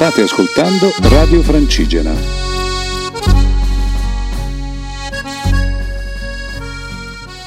State ascoltando Radio Francigena.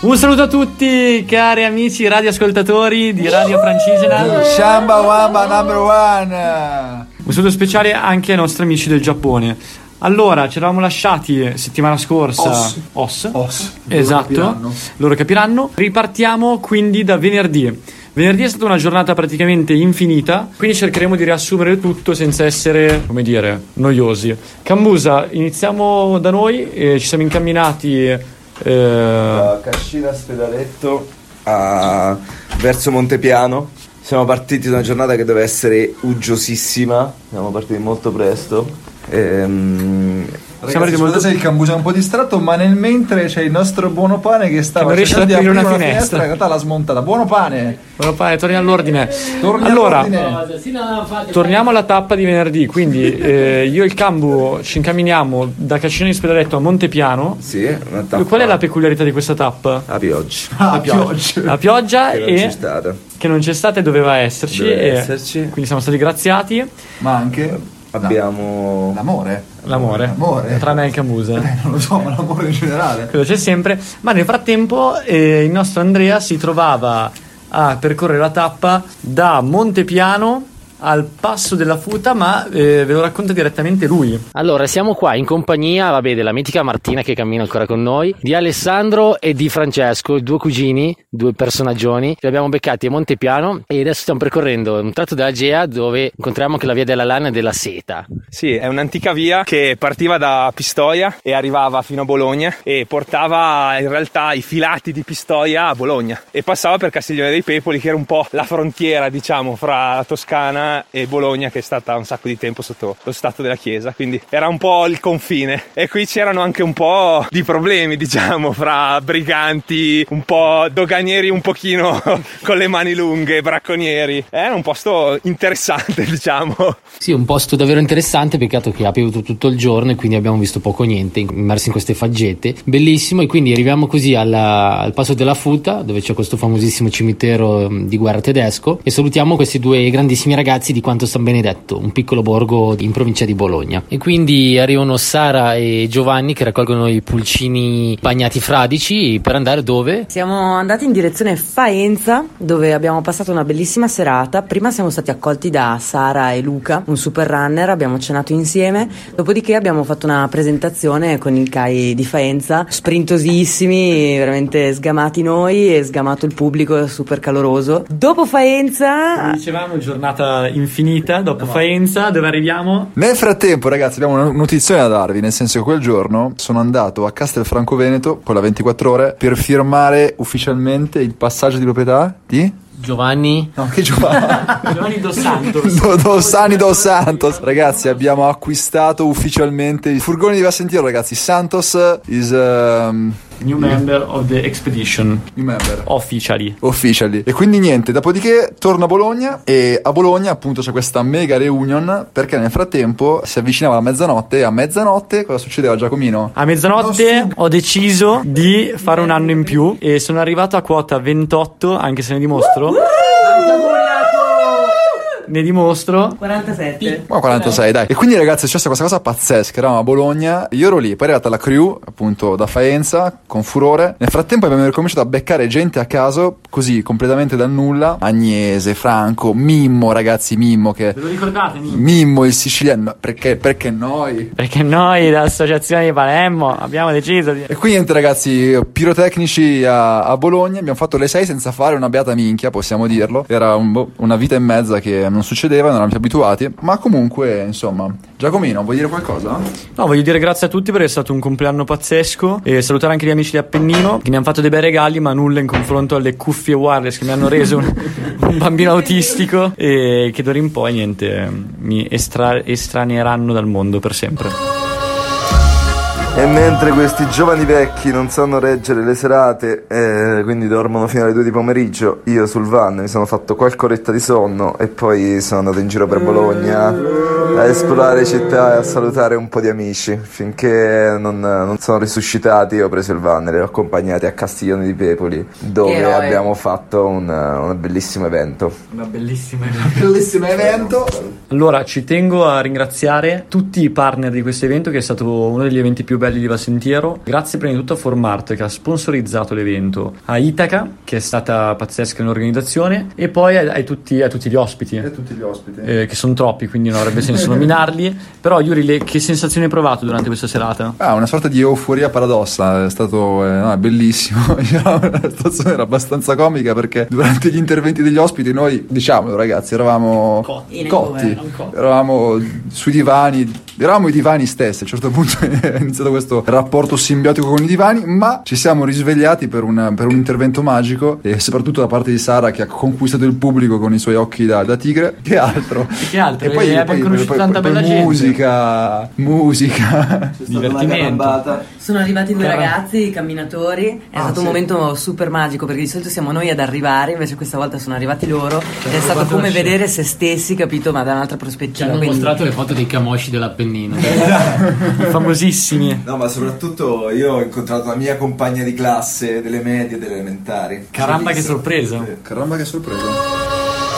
Un saluto a tutti cari amici radioascoltatori di Radio Francigena. Shamba Wamba number one. Un saluto speciale anche ai nostri amici del Giappone. Allora, ci eravamo lasciati settimana scorsa. Os. Os. Os. Esatto. Loro capiranno. Loro capiranno. Ripartiamo quindi da venerdì. Venerdì è stata una giornata praticamente infinita, quindi cercheremo di riassumere tutto senza essere, come dire, noiosi. Cambusa, iniziamo da noi e ci siamo incamminati. eh, da Cascina Spedaletto a verso Montepiano. Siamo partiti da una giornata che doveva essere uggiosissima, siamo partiti molto presto. Ehm, Ragazzi, se il Cambusa è un po' distratto, ma nel mentre c'è il nostro buono pane che stava Che non riesce ad cercando di aprire una aprire finestra. In realtà l'ha smontata. Buono pane. Buono pane, torni all'ordine. Torni allora, all'ordine. torniamo alla tappa di venerdì. Quindi eh, io e il Cambu ci incamminiamo da Cascina di Spedaletto a Montepiano. sì, una tappa Qual è la peculiarità di questa tappa? a pioggia. Ah, pioggia. La pioggia Che non c'è e stata. che non c'è stata e doveva esserci. Doveva e esserci. Quindi siamo stati graziati. Ma anche Abbiamo l'amore. L'amore. L'amore. Tra me e il Cambusa. Eh, non lo so, ma l'amore in generale. Quello c'è sempre. Ma nel frattempo eh, il nostro Andrea si trovava a percorrere la tappa da Montepiano al passo della futa, ma eh, ve lo racconta direttamente lui. Allora, siamo qua in compagnia, vabbè, della mitica Martina che cammina ancora con noi, di Alessandro e di Francesco, i due cugini, due personaggioni. Li abbiamo beccati a Montepiano e adesso stiamo percorrendo un tratto della Gea dove incontriamo anche la via della lana e della seta. Sì, è un'antica via che partiva da Pistoia e arrivava fino a Bologna e portava in realtà i filati di Pistoia a Bologna e passava per Castiglione dei Pepoli che era un po' la frontiera, diciamo, fra la Toscana e Bologna che è stata un sacco di tempo sotto lo stato della Chiesa, quindi era un po' il confine e qui c'erano anche un po' di problemi, diciamo, fra briganti, un po' doganieri un pochino con le mani lunghe, bracconieri. Era un posto interessante, diciamo. Sì, un posto davvero interessante, peccato che ha piovuto tutto il giorno e quindi abbiamo visto poco niente, immersi in queste faggete. Bellissimo e quindi arriviamo così alla- al passo della Futa, dove c'è questo famosissimo cimitero mm, di guerra tedesco e salutiamo questi due grandissimi ragazzi di Quanto San Benedetto, un piccolo borgo in provincia di Bologna. E quindi arrivano Sara e Giovanni che raccolgono i pulcini bagnati fradici per andare dove? Siamo andati in direzione Faenza, dove abbiamo passato una bellissima serata. Prima siamo stati accolti da Sara e Luca, un super runner, abbiamo cenato insieme. Dopodiché abbiamo fatto una presentazione con il CAI di Faenza, sprintosissimi, veramente sgamati noi e sgamato il pubblico, super caloroso. Dopo Faenza Come dicevamo, giornata infinita dopo Faenza, dove arriviamo? Nel frattempo, ragazzi, abbiamo una notizione da darvi, nel senso che quel giorno sono andato a Castelfranco Veneto con la 24 ore per firmare ufficialmente il passaggio di proprietà di Giovanni? No, che Giovanni Giovanni Dos Santos. Do- Dos Sani Dos Santos. Ragazzi, abbiamo acquistato ufficialmente il furgone di Vassentino, ragazzi. Santos is um, New member of the expedition. new member. Officially. Officially. E quindi niente, dopodiché torno a Bologna e a Bologna appunto c'è questa mega reunion perché nel frattempo si avvicinava la mezzanotte e a mezzanotte cosa succedeva Giacomino? A mezzanotte ho deciso di fare un anno in più e sono arrivato a quota 28, anche se ne dimostro. Ne dimostro. 47. Ma 46 dai. E quindi ragazzi è successa questa cosa pazzesca, eravamo a Bologna, io ero lì, poi è arrivata la crew appunto da Faenza con furore. Nel frattempo abbiamo ricominciato a beccare gente a caso, così completamente dal nulla. Agnese, Franco, Mimmo ragazzi, Mimmo che... Ve lo ricordate? Mimmo? Mimmo il siciliano, perché, perché noi? Perché noi dall'associazione di Palermo abbiamo deciso di... E quindi niente ragazzi, pirotecnici a, a Bologna, abbiamo fatto le 6 senza fare una beata minchia, possiamo dirlo. Era un boh, una vita e mezza che non succedeva, non eravamo più abituati, ma comunque insomma. Giacomino, vuoi dire qualcosa? No, voglio dire grazie a tutti perché è stato un compleanno pazzesco e salutare anche gli amici di Appennino che mi hanno fatto dei bei regali ma nulla in confronto alle cuffie wireless che mi hanno reso un, un bambino autistico e che d'ora in poi niente mi estra- estraneeranno dal mondo per sempre. E mentre questi giovani vecchi non sanno reggere le serate, eh, quindi dormono fino alle 2 di pomeriggio, io sul van mi sono fatto qualche oretta di sonno e poi sono andato in giro per Bologna a esplorare città e a salutare un po' di amici. Finché non, non sono risuscitati, ho preso il van e li ho accompagnati a Castiglione di Pepoli, dove Eroe. abbiamo fatto un, un bellissimo evento. Una bellissima Bellissimo evento. Allora, ci tengo a ringraziare tutti i partner di questo evento, che è stato uno degli eventi più belli di Valsentiero. Grazie prima di tutto a Formart, che ha sponsorizzato l'evento, a Itaca, che è stata pazzesca nell'organizzazione, e poi a, a tutti, a tutti gli ospiti. E tutti gli ospiti. eh, che sono troppi, quindi non avrebbe senso nominarli. Però, Yuri, le- che sensazioni hai provato durante questa serata? Ah, una sorta di euforia paradossa, è stato eh, no, è bellissimo. La situazione era abbastanza comica perché durante gli interventi degli ospiti noi, diciamolo ragazzi, eravamo In cotti, hangover. eravamo sui divani, eravamo i divani stessi. A un certo punto è iniziato questo rapporto simbiotico con i divani, ma ci siamo risvegliati per un, per un intervento magico e soprattutto da parte di Sara che ha conquistato il pubblico con i suoi occhi da, da tigre. Che altro? che altro? E abbiamo conosciuto tanta bella gente. musica, musica. Divertimento. Sono arrivati due Caramba. ragazzi, camminatori. È Ah, stato sì. un momento super magico perché di solito siamo noi ad arrivare, invece questa volta sono arrivati loro. Ed è stato come vedere se stessi, capito? Ma da un'altra Ci prospettiva. hanno quindi- mostrato le foto dei camosci dell'Appennino. famosissimi. No, ma soprattutto io ho incontrato la mia compagna di classe delle medie e delle elementari. Caramba, che sorpresa! Caramba che sorpresa.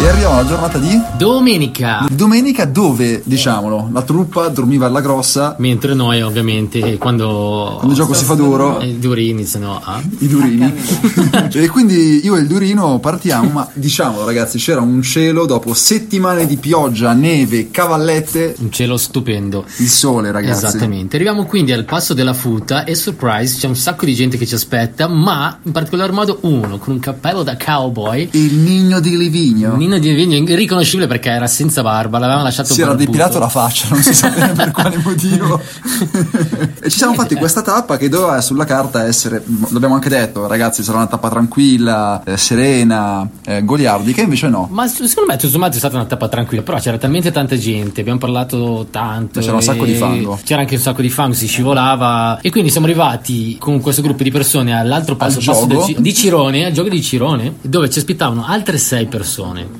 E arriviamo alla giornata di Domenica. domenica dove, diciamolo, la truppa dormiva alla grossa, Mentre noi ovviamente quando, quando il gioco si fa duro, eh, i duri iniziano a... i durini. e quindi io e il durino partiamo, ma diciamolo ragazzi, c'era un cielo dopo settimane di pioggia, neve, cavallette, Un cielo stupendo. il sole ragazzi. Esattamente. Arriviamo quindi al passo della futa e surprise, c'è un sacco di gente che ci aspetta, ma in particolar modo uno con un cappello da cowboy. Il Nino di Livigno. Nino di Vigno irriconoscibile perché era senza barba, l'avevamo lasciato Si era depilato la faccia, non si sa per quale motivo. e ci siamo fatti questa tappa che doveva sulla carta essere, l'abbiamo anche detto, ragazzi, sarà una tappa tranquilla, eh, serena, eh, goliardica, invece no. Ma secondo me tutto sommato è stata una tappa tranquilla, però c'era talmente tanta gente, abbiamo parlato tanto. C'era un sacco di fango. C'era anche un sacco di fango, si scivolava. E quindi siamo arrivati con questo gruppo di persone all'altro passo, Al passo del gioco? Ci- di Cirone, al gioco di Cirone, dove ci aspettavano altre sei persone.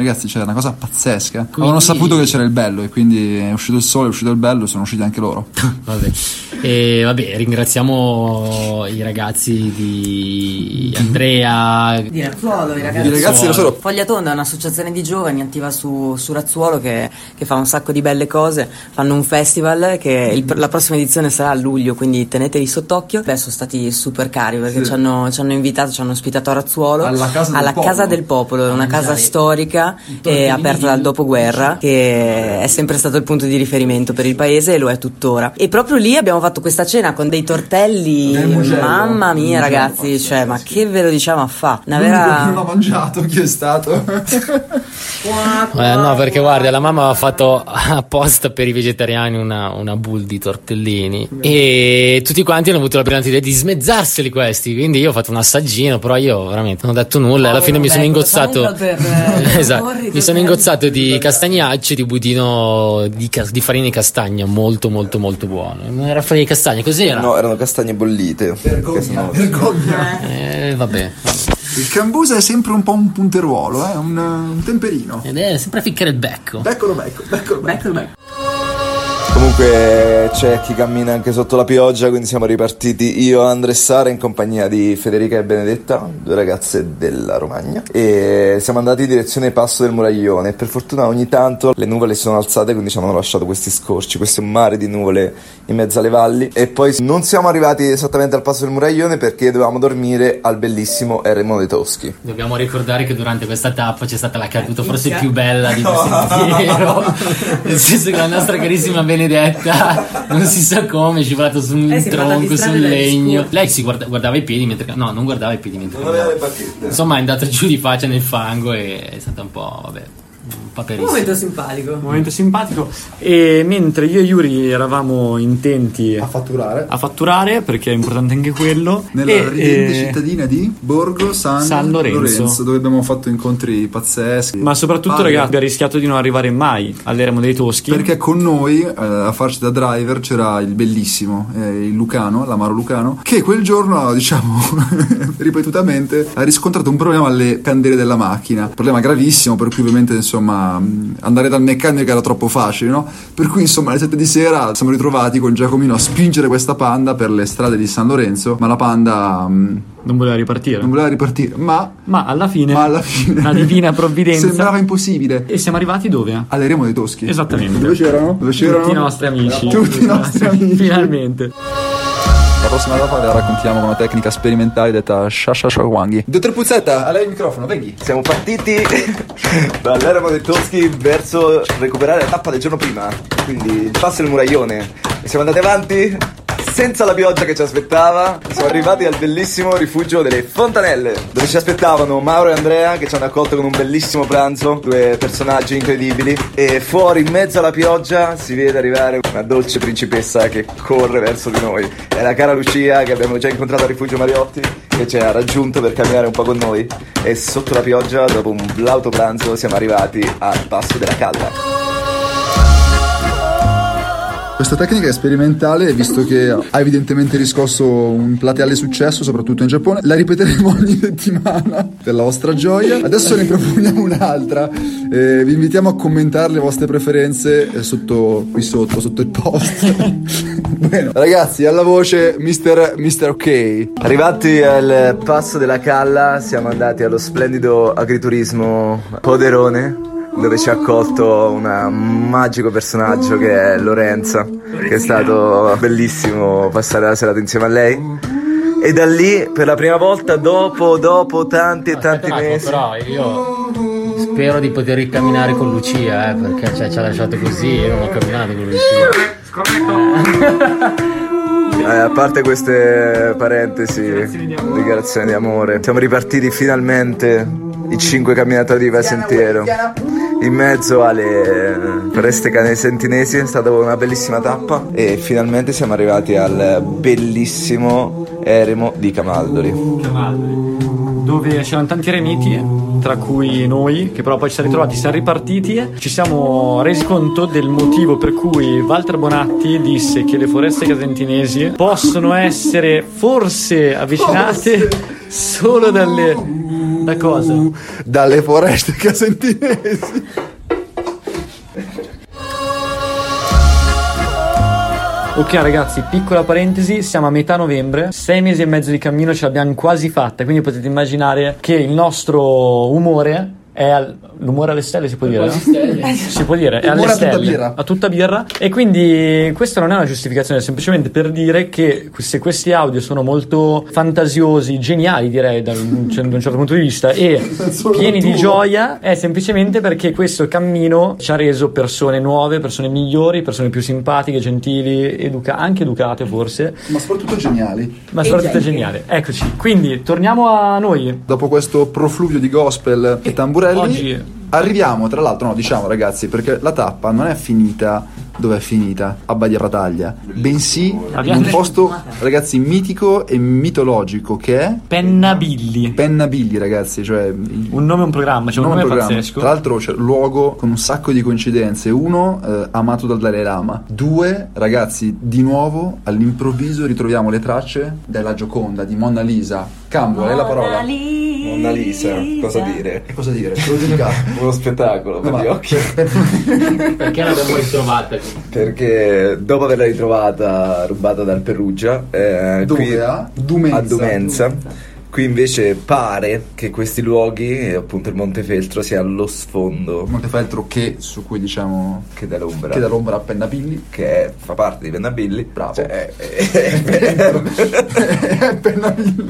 Ragazzi, c'è una cosa pazzesca. Avevano saputo che c'era il bello e quindi è uscito il sole, è uscito il bello e sono usciti anche loro. Vabbè. E vabbè, ringraziamo i ragazzi di Andrea. Di Razzuolo, i ragazzi. I ragazzi dello solo Foglia Tonda è un'associazione di giovani attiva su, su Razzuolo che, che fa un sacco di belle cose. Fanno un festival che il- la prossima edizione sarà a luglio, quindi teneteli sott'occhio. Beh, sono stati super cari perché Sì. ci, hanno, ci hanno invitato, ci hanno ospitato a Razzuolo. Alla Casa del alla Popolo. Casa del Popolo, è una casa storica e aperta dal dopoguerra che è sempre stato il punto di riferimento per il paese e lo è tuttora. E proprio lì abbiamo fatto questa cena con dei tortelli. Mugello. Mamma mia, ragazzi, cioè, ma che ve lo diciamo a fa? Una che non vera. l'ha mangiato, chi è stato? Eh, no, perché guarda, la mamma aveva fatto apposta per i vegetariani una, una bowl di tortellini e tutti quanti hanno avuto la brillante idea di smezzarsi questi. Quindi io ho fatto un assaggino, però io veramente non ho detto nulla. e alla fine mi sono ingozzato. Per, eh, esatto, mi sono ingozzato di castagnacci, di budino di, ca- di farina di castagna, molto, molto, molto buono. Non era farina di castagna, cos'era? No, erano castagne bollite. Che sono- Vergogna. Eh, vabbè. Il cambusa è sempre un po' un punteruolo, eh? un, un temperino. Ed è sempre a ficcare il becco. Beccolo, becco, beccolo, becco. Comunque c'è chi cammina anche sotto la pioggia, quindi siamo ripartiti io, Andre e Sara in compagnia di Federica e Benedetta, due ragazze della Romagna, e siamo andati in direzione Passo del Muraglione. Per fortuna ogni tanto le nuvole si sono alzate, quindi ci hanno lasciato questi scorci, questo mare di nuvole in mezzo alle valli. E poi non siamo arrivati esattamente al Passo del Muraglione perché dovevamo dormire al bellissimo Eremo dei Toschi. Dobbiamo ricordare che durante questa tappa c'è stata la caduta forse più bella di questo sentiero. Nel senso che la nostra carissima Benedetta non si sa come è scivolato su un Eh, tronco, sul dagli legno. Lei si guarda- guardava i piedi mentre. No, non guardava i piedi mentre. Non aveva le bacchette. Insomma, è andata giù di faccia nel fango e è stata un po'. vabbè. Un Un paperissimo. momento simpatico. Un momento simpatico. E mentre io e Yuri eravamo intenti A a, fatturare. fatturare, perché è importante anche quello, Nella e, ridente eh, cittadina di Borgo San, San Lorenzo. dove abbiamo fatto incontri pazzeschi. ma soprattutto, Palle. ragazzi, abbiamo rischiato di non arrivare mai all'eremo dei Toschi. Perché con noi eh, a farci da driver c'era il bellissimo, eh, il Lucano, l'amaro Lucano, che quel giorno, diciamo, ripetutamente ha riscontrato un problema alle candele della macchina. Problema gravissimo, per cui ovviamente insomma insomma mh, andare dal meccanico era troppo facile, no? Per cui insomma alle 7 di sera siamo ritrovati con Giacomino a spingere questa panda per le strade di San Lorenzo, ma la panda mh, Non voleva ripartire. non voleva ripartire, ma, Ma alla fine, ma alla fine la divina provvidenza. sembrava impossibile. E siamo arrivati dove? Alle Remo dei Toschi. Esattamente. Dove c'erano? Dove c'erano? Tutti i nostri amici. Tutti i nostri amici. Finalmente. La prossima tappa la raccontiamo con una tecnica sperimentale detta Shashashawanghi. Dottor Puzzetta, a lei il microfono, venghi. Siamo partiti dall'Eremo dei Toschi verso recuperare la tappa del giorno prima, quindi il passo del muraglione. E siamo andati avanti senza la pioggia che ci aspettava. Siamo arrivati al bellissimo rifugio delle Fontanelle, dove ci aspettavano Mauro e Andrea che ci hanno accolto con un bellissimo pranzo, due personaggi incredibili. E fuori, in mezzo alla pioggia, si vede arrivare una dolce principessa che corre verso di noi. È la cara Lucia che abbiamo già incontrato al rifugio Mariotti che ci ha raggiunto per camminare un po' con noi e sotto la pioggia dopo un blauto pranzo siamo arrivati al passo della Calla. Questa tecnica è sperimentale, visto che ha evidentemente riscosso un plateale successo, soprattutto in Giappone. La ripeteremo ogni settimana per la vostra gioia. Adesso ne proponiamo un'altra. Eh, vi invitiamo a commentare le vostre preferenze eh, sotto, qui sotto, sotto il post. Bene. Ragazzi, alla voce Mr. Mr. OK. Arrivati al passo della Calla siamo andati allo splendido agriturismo Poderone dove ci ha accolto un magico personaggio che è Lorenza che è stato bellissimo passare la serata insieme a lei. E da lì per la prima volta dopo, dopo tanti e tanti attimo, mesi. Però io spero di poter ricamminare con Lucia, eh, perché cioè, ci ha lasciato così, io non ho camminato con Lucia. Eh, a parte queste parentesi, dichiarazioni di amore, siamo ripartiti finalmente i cinque camminatori di Sentiero. In mezzo alle foreste cane sentinesi è stata una bellissima tappa e finalmente siamo arrivati al bellissimo eremo di Camaldoli. Dove c'erano tanti remiti, tra cui noi, che però poi ci siamo ritrovati, siamo ripartiti. Ci siamo resi conto del motivo per cui Walter Bonatti disse che le foreste casentinesi possono essere forse avvicinate solo dalle. Da cosa? Dalle foreste casentinesi. Ok ragazzi, piccola parentesi, siamo a metà novembre, sei mesi e mezzo di cammino ce l'abbiamo quasi fatta, quindi potete immaginare che il nostro umore al... l'umore alle stelle si può dire? no? Si può dire, è alle Umore a tutta stelle, birra. a tutta birra e quindi questa non è una giustificazione, è semplicemente per dire che se questi audio sono molto fantasiosi, geniali direi da un, cioè, da un certo punto di vista e pieni di gioia è semplicemente perché questo cammino ci ha reso persone nuove, persone migliori, persone più simpatiche, gentili, educa- anche educate forse, Ma soprattutto geniali. ma soprattutto geniali. Eccoci, quindi torniamo a noi. Dopo questo profluvio di gospel e tamburelli, oggi- arriviamo, tra l'altro, no, diciamo ragazzi, perché la tappa non è finita dove è finita, a Badia Prataglia, bensì in un posto, ragazzi, mitico e mitologico che è Pennabilli. Pennabilli, ragazzi, cioè Un nome e un programma, cioè un nome nome programma. pazzesco. Tra l'altro c'è luogo con un sacco di coincidenze. Uno, eh, amato dal Dalai Lama. Due, ragazzi, di nuovo, all'improvviso ritroviamo le tracce della Gioconda, di Monna Lisa. Cambio, lei la parola. Monna Lisa, cosa dire? E cosa dire? Lo. Uno spettacolo per Ma- gli occhi. Perché l'abbiamo ritrovata? Perché dopo averla ritrovata rubata dal Perugia, eh, Dove? qui- A Dumenza. a Dumenza, qui invece pare che questi luoghi, e appunto il Montefeltro, sia allo sfondo Montefeltro che, su cui diciamo, che dà l'ombra, che dà l'ombra a Pennabilli. che è- fa parte di Pennabilli. Bravo. Cioè, è- è- è- Pennabilli.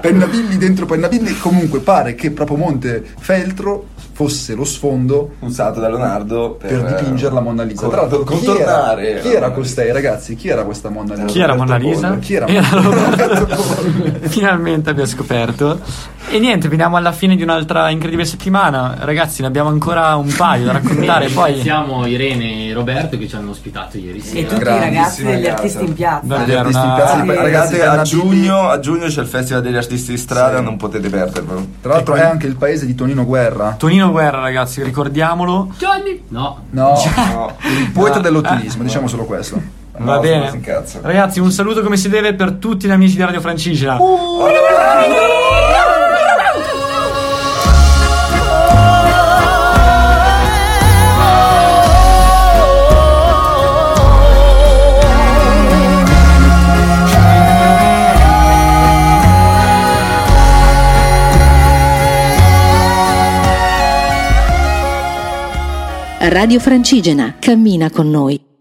Pennabilli dentro Pennabilli. Comunque pare che proprio Montefeltro fosse lo sfondo usato da Leonardo per, per dipingere la Monna Lisa. con- Tra l'altro, chi contornare era, chi era Monna costei, ragazzi? Chi era questa Monna Lisa? Chi era Roberto Lisa? Chi era Era Roberto Roberto Finalmente abbiamo scoperto. E niente, veniamo alla fine di un'altra incredibile settimana. Ragazzi, ne abbiamo ancora un paio da raccontare. poi Ringraziamo Irene e Roberto che ci hanno ospitato ieri E sera. tutti i ragazzi degli casa. artisti in piazza. Davvero, artisti in piazza Ah, sì. ragazzi, a giugno, a giugno c'è il Festival degli Artisti di Strada, non potete perdervelo. Tra l'altro è anche il paese di Tonino Guerra. Tonino Guerra, ragazzi, ricordiamolo. Johnny! No, No, No. il poeta dell'ottimismo, diciamo solo questo. Va bene. Ragazzi, un saluto come si deve per tutti gli amici di Radio Francigena. Uh! Radio Francigena cammina con noi.